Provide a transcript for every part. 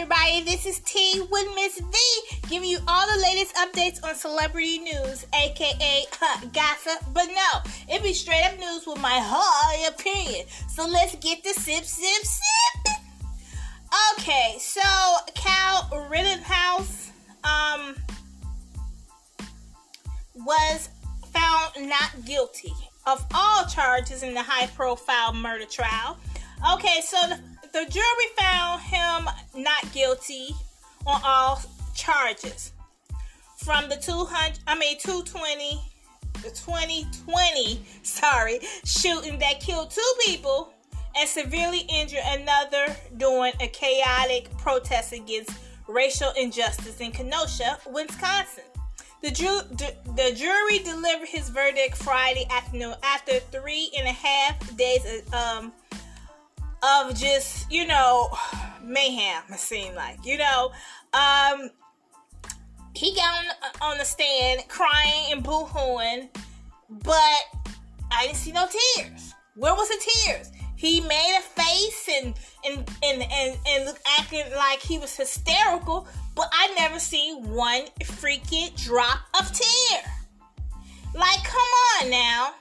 everybody. This is Tea with Miss V, giving you all the latest updates on celebrity news, aka huh, gossip. But no, it be straight up news with my high opinion. So let's get the sip, sip, sip. Okay, so Kyle Rittenhouse um was found not guilty of all charges in the high-profile murder trial. Okay, so the the jury found him not guilty on all charges. From the 200, I mean 220, the 2020, sorry, shooting that killed two people and severely injured another during a chaotic protest against racial injustice in Kenosha, Wisconsin. The, ju- the jury delivered his verdict Friday afternoon after three and a half days of um, of just you know mayhem it seemed like you know? Um he got on, on the stand crying and boo-hooing but i didn't see no tears. Where was the tears? He made a face and and and and, and acting like he was hysterical but i never seen one freaking drop of tear. Like come on now.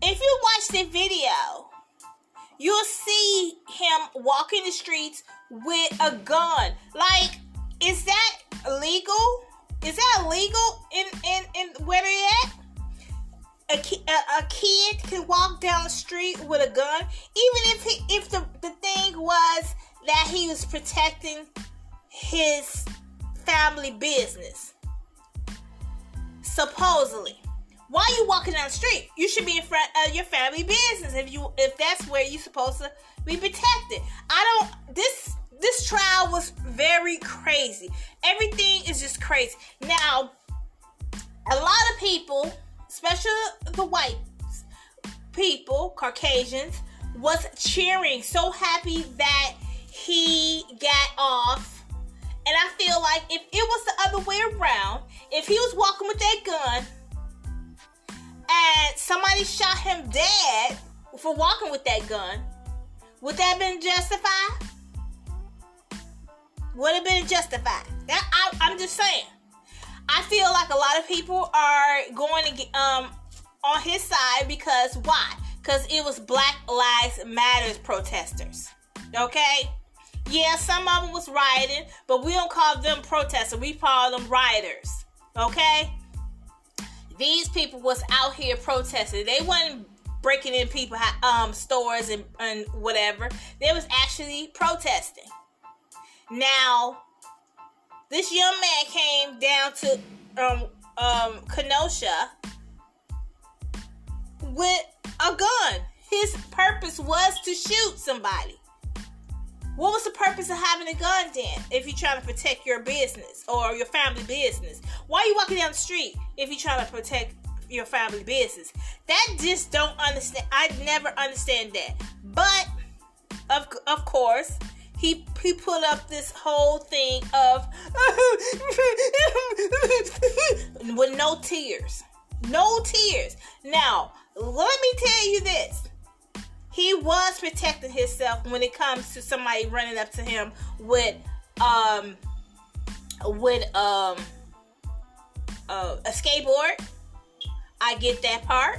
If you watch the video you'll see him walking the streets with a gun. Like, is that legal? Is that legal in in, in where they at? A, ki- a, a, kid can walk down the street with a gun, even if he, if the, the thing was that he was protecting his family business. Supposedly why are you walking down the street? You should be in front of your family business if you if that's where you're supposed to be protected. I don't this this trial was very crazy. Everything is just crazy. Now, a lot of people, especially the white people, Caucasians, was cheering, so happy that he got off. And I feel like if it was the other way around, if he was walking with that gun, and somebody shot him dead for walking with that gun, would that have been justified? Would have been justified. That I, am just saying. I feel like a lot of people are going to get um on his side because why? Because it was Black Lives Matters protesters. Okay. Yeah, some of them was rioting, but we don't call them protesters. We call them rioters. Okay these people was out here protesting. They wasn't breaking in people um, stores and, and whatever. They was actually protesting. Now, this young man came down to um, um, Kenosha with a gun. His purpose was to shoot somebody. What was the purpose of having a gun then if you're trying to protect your business or your family business? Why are you walking down the street if you're trying to protect your family business? That just don't understand. I never understand that. But of of course, he he put up this whole thing of with no tears. No tears. Now, let me tell you this he was protecting himself when it comes to somebody running up to him with um with um uh, a skateboard. I get that part.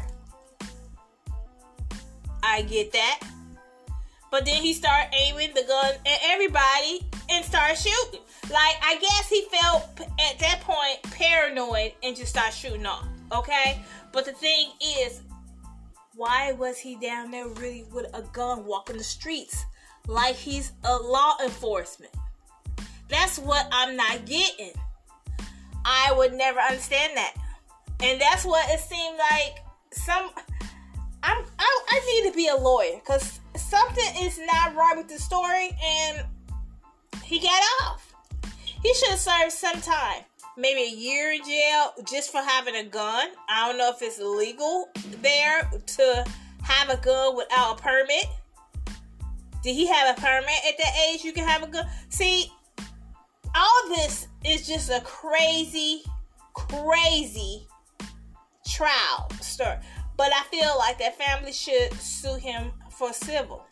I get that. But then he started aiming the gun at everybody and started shooting. Like I guess he felt at that point paranoid and just started shooting off. Okay? But the thing is, why was he down there really with a gun walking the streets like he's a law enforcement? That's what I'm not getting. I would never understand that. And that's what it seemed like some I'm I, I need to be a lawyer because something is not right with the story and he got off. He should have served some time maybe a year in jail just for having a gun. I don't know if it's legal there to have a gun without a permit. Did he have a permit at that age? You can have a gun. See, all this is just a crazy, crazy trial story. But I feel like that family should sue him for civil.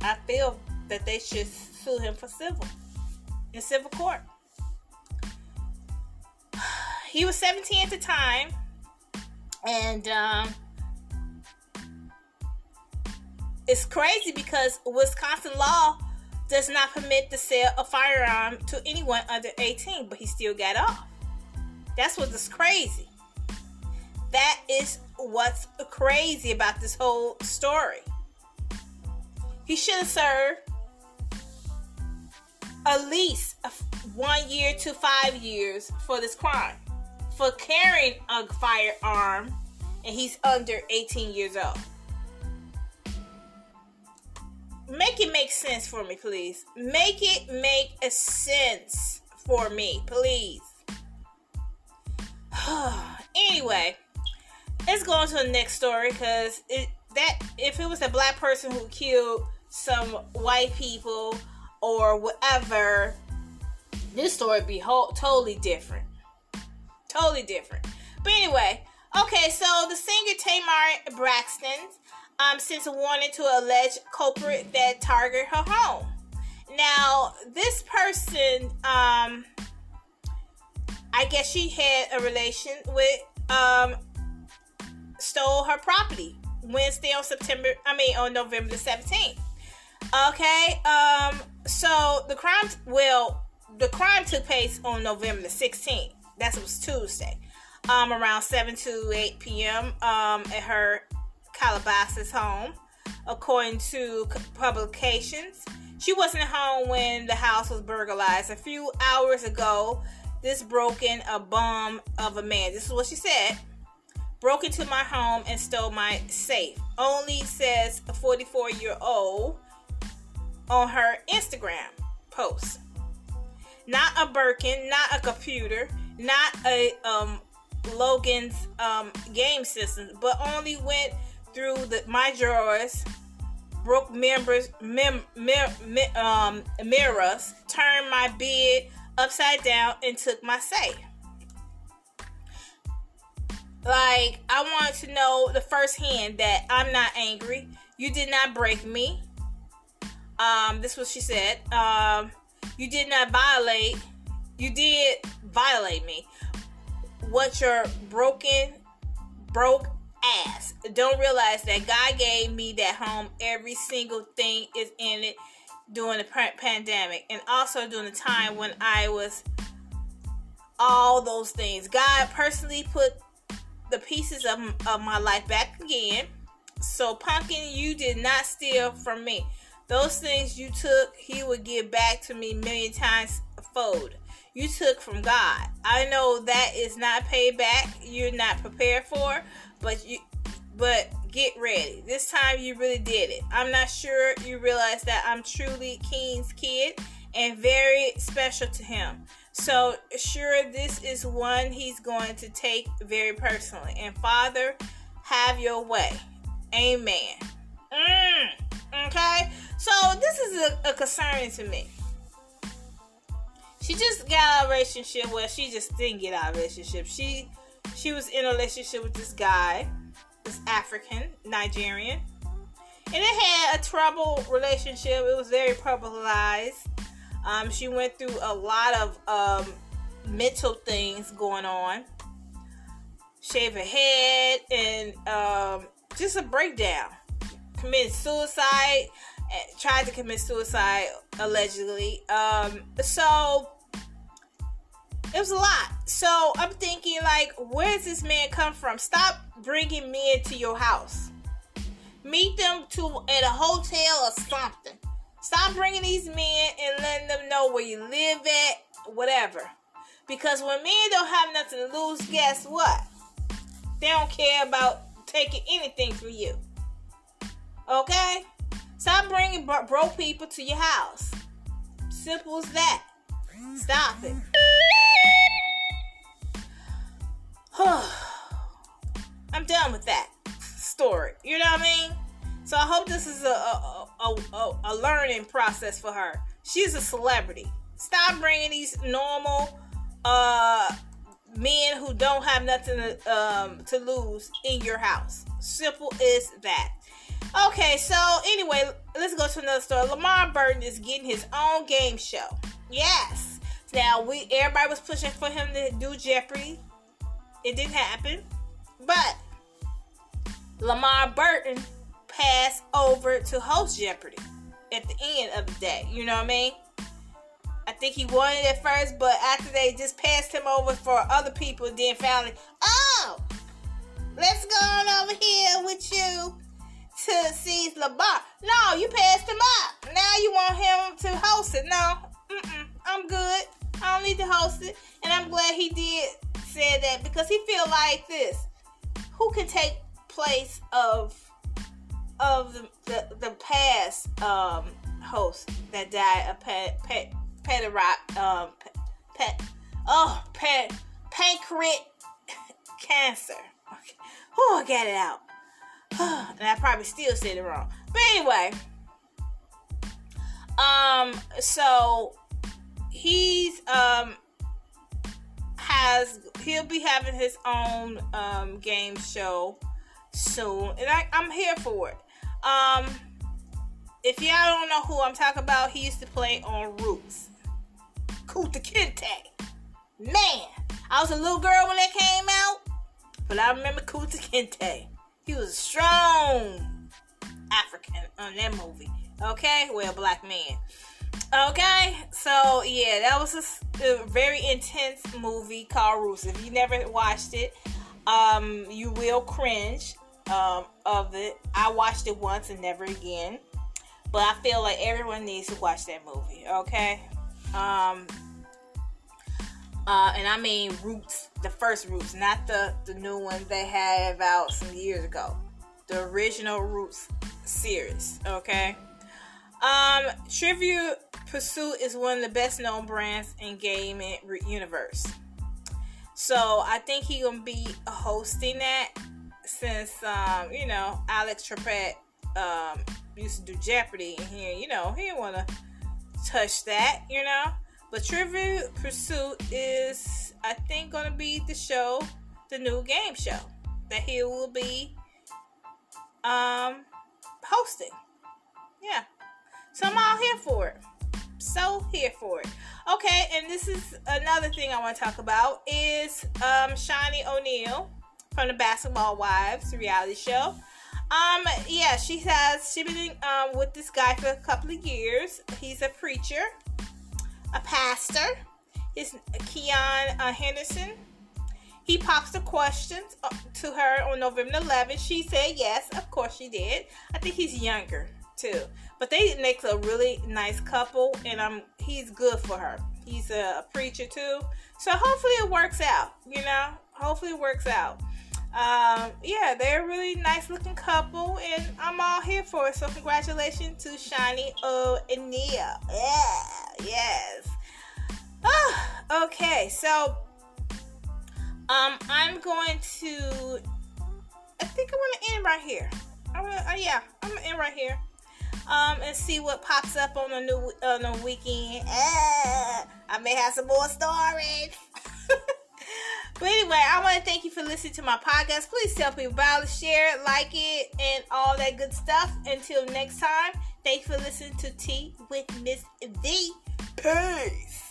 I feel that they should sue him for civil in civil court. He was 17 at the time, and um, it's crazy because Wisconsin law does not permit the sale of firearm to anyone under 18, but he still got off. That's what's crazy. That is what's crazy about this whole story. He should have served at least one year to five years for this crime, for carrying a firearm, and he's under 18 years old make it make sense for me, please. Make it make a sense for me, please. anyway, let's go on to the next story because it that if it was a black person who killed some white people or whatever, this story be whole, totally different. Totally different. But anyway, okay, so the singer Tamar Braxton um, since a warning to alleged culprit that targeted her home. Now, this person, um, I guess she had a relation with, um, stole her property Wednesday on September, I mean, on November the 17th. Okay, um, so the crime, well, the crime took place on November the 16th. That was Tuesday, um, around 7 to 8 p.m. Um, at her Calabasas home, according to publications. She wasn't home when the house was burglarized. A few hours ago, this broke in a bomb of a man. This is what she said. Broke into my home and stole my safe. Only says a 44 year old on her Instagram post. Not a Birkin, not a computer, not a um, Logan's um, game system, but only went through the, my drawers, broke members, mem, um, mirrors, turned my bed upside down, and took my safe. Like, I want to know the first hand that I'm not angry. You did not break me. Um, this was she said. Um, you did not violate. You did violate me. What your broken, broke ass. Don't realize that God gave me that home. Every single thing is in it during the pandemic and also during the time when I was all those things. God personally put the pieces of, of my life back again. So, Pumpkin, you did not steal from me. Those things you took, He would give back to me million times fold. You took from God. I know that is not payback. You're not prepared for, but you but get ready. This time you really did it. I'm not sure you realize that I'm truly King's kid and very special to him. So sure this is one he's going to take very personally. And Father, have your way. Amen. Mm, okay? So this is a, a concern to me. She just got a relationship. Well, she just didn't get out of a relationship. She she was in a relationship with this guy, this African Nigerian, and it had a troubled relationship. It was very publicized. Um, she went through a lot of um, mental things going on. Shave her head and um, just a breakdown. Committed suicide. Eh, tried to commit suicide allegedly. Um, so it was a lot. So I'm thinking, like, where does this man come from? Stop bringing men to your house. Meet them to at a hotel or something. Stop bringing these men and letting them know where you live at, whatever. Because when men don't have nothing to lose, guess what? They don't care about taking anything from you. Okay? Stop bringing broke people to your house. Simple as that. Stop it. I'm done with that story. You know what I mean? So I hope this is a a, a, a learning process for her. She's a celebrity. Stop bringing these normal, uh, men who don't have nothing to, um, to lose in your house. Simple as that. Okay, so anyway, let's go to another story. LeVar Burton is getting his own game show. Yes. Now we everybody was pushing for him to do Jeopardy. It didn't happen. But LeVar Burton passed over to host Jeopardy at the end of the day. You know what I mean? I think he wanted it first, but after they just passed him over for other people, then finally, oh, let's go on over here with you to see LeVar. No, you passed him up. Now you want him to host it. No, I'm good. I don't need to host it. And I'm glad he did say that because he feel like this. Who can take place of of the the, the past um, host that died of pet pet pederot um pet oh pet pancreatic cancer. Okay. Oh, I got it out. and I probably still said it wrong. But anyway, um, so he's um has he'll be having his own um game show soon, and I, I'm here for it. Um, if y'all don't know who I'm talking about, he used to play on Roots. Kunta Kinte. Man, I was a little girl when that came out, but I remember Kunta Kinte. He was a strong African on that movie. Okay, well, black man. Okay, so yeah, that was a, a, very intense movie called Roots. If you never watched it, um, you will cringe um, of it. I watched it once and never again, but I feel like everyone needs to watch that movie. Okay, um, uh, and I mean Roots, the first Roots, not the the new ones they had out some years ago. The original Roots series. Okay. Um, Trivial Pursuit is one of the best known brands in gaming universe. So I think he gonna be hosting that since um, you know Alex Trebek um, used to do Jeopardy, and he you know he want to touch that, you know. But Trivial Pursuit is, I think, gonna be the show, the new game show that he will be um hosting. Yeah. So I'm all here for it. So here for it. Okay, and this is another thing I want to talk about is um Shaunie O'Neal from the Basketball Wives reality show. Um, yeah, she has she been um with this guy for a couple of years. He's a preacher a pastor. His Keion uh, Henderson. He pops the questions uh, to her on November 11th. She said yes, of course she did. I think he's younger too, but they make a really nice couple, and I'm he's good for her. He's a preacher too, so hopefully it works out. You know, hopefully it works out um, yeah, they're a really nice looking couple, and I'm all here for it. So congratulations to Shaunie O'Neal. Yeah, yes. Oh, okay, so um, I'm going to. I think I want to end right here. I'm gonna, uh, yeah, I'm gonna end right here. Um, and see what pops up on the new on the weekend. Uh, I may have some more stories. But anyway, I want to thank you for listening to my podcast. Please tell people about it, share it, like it, and all that good stuff. Until next time, thanks for listening to Tea with Miss V. Peace.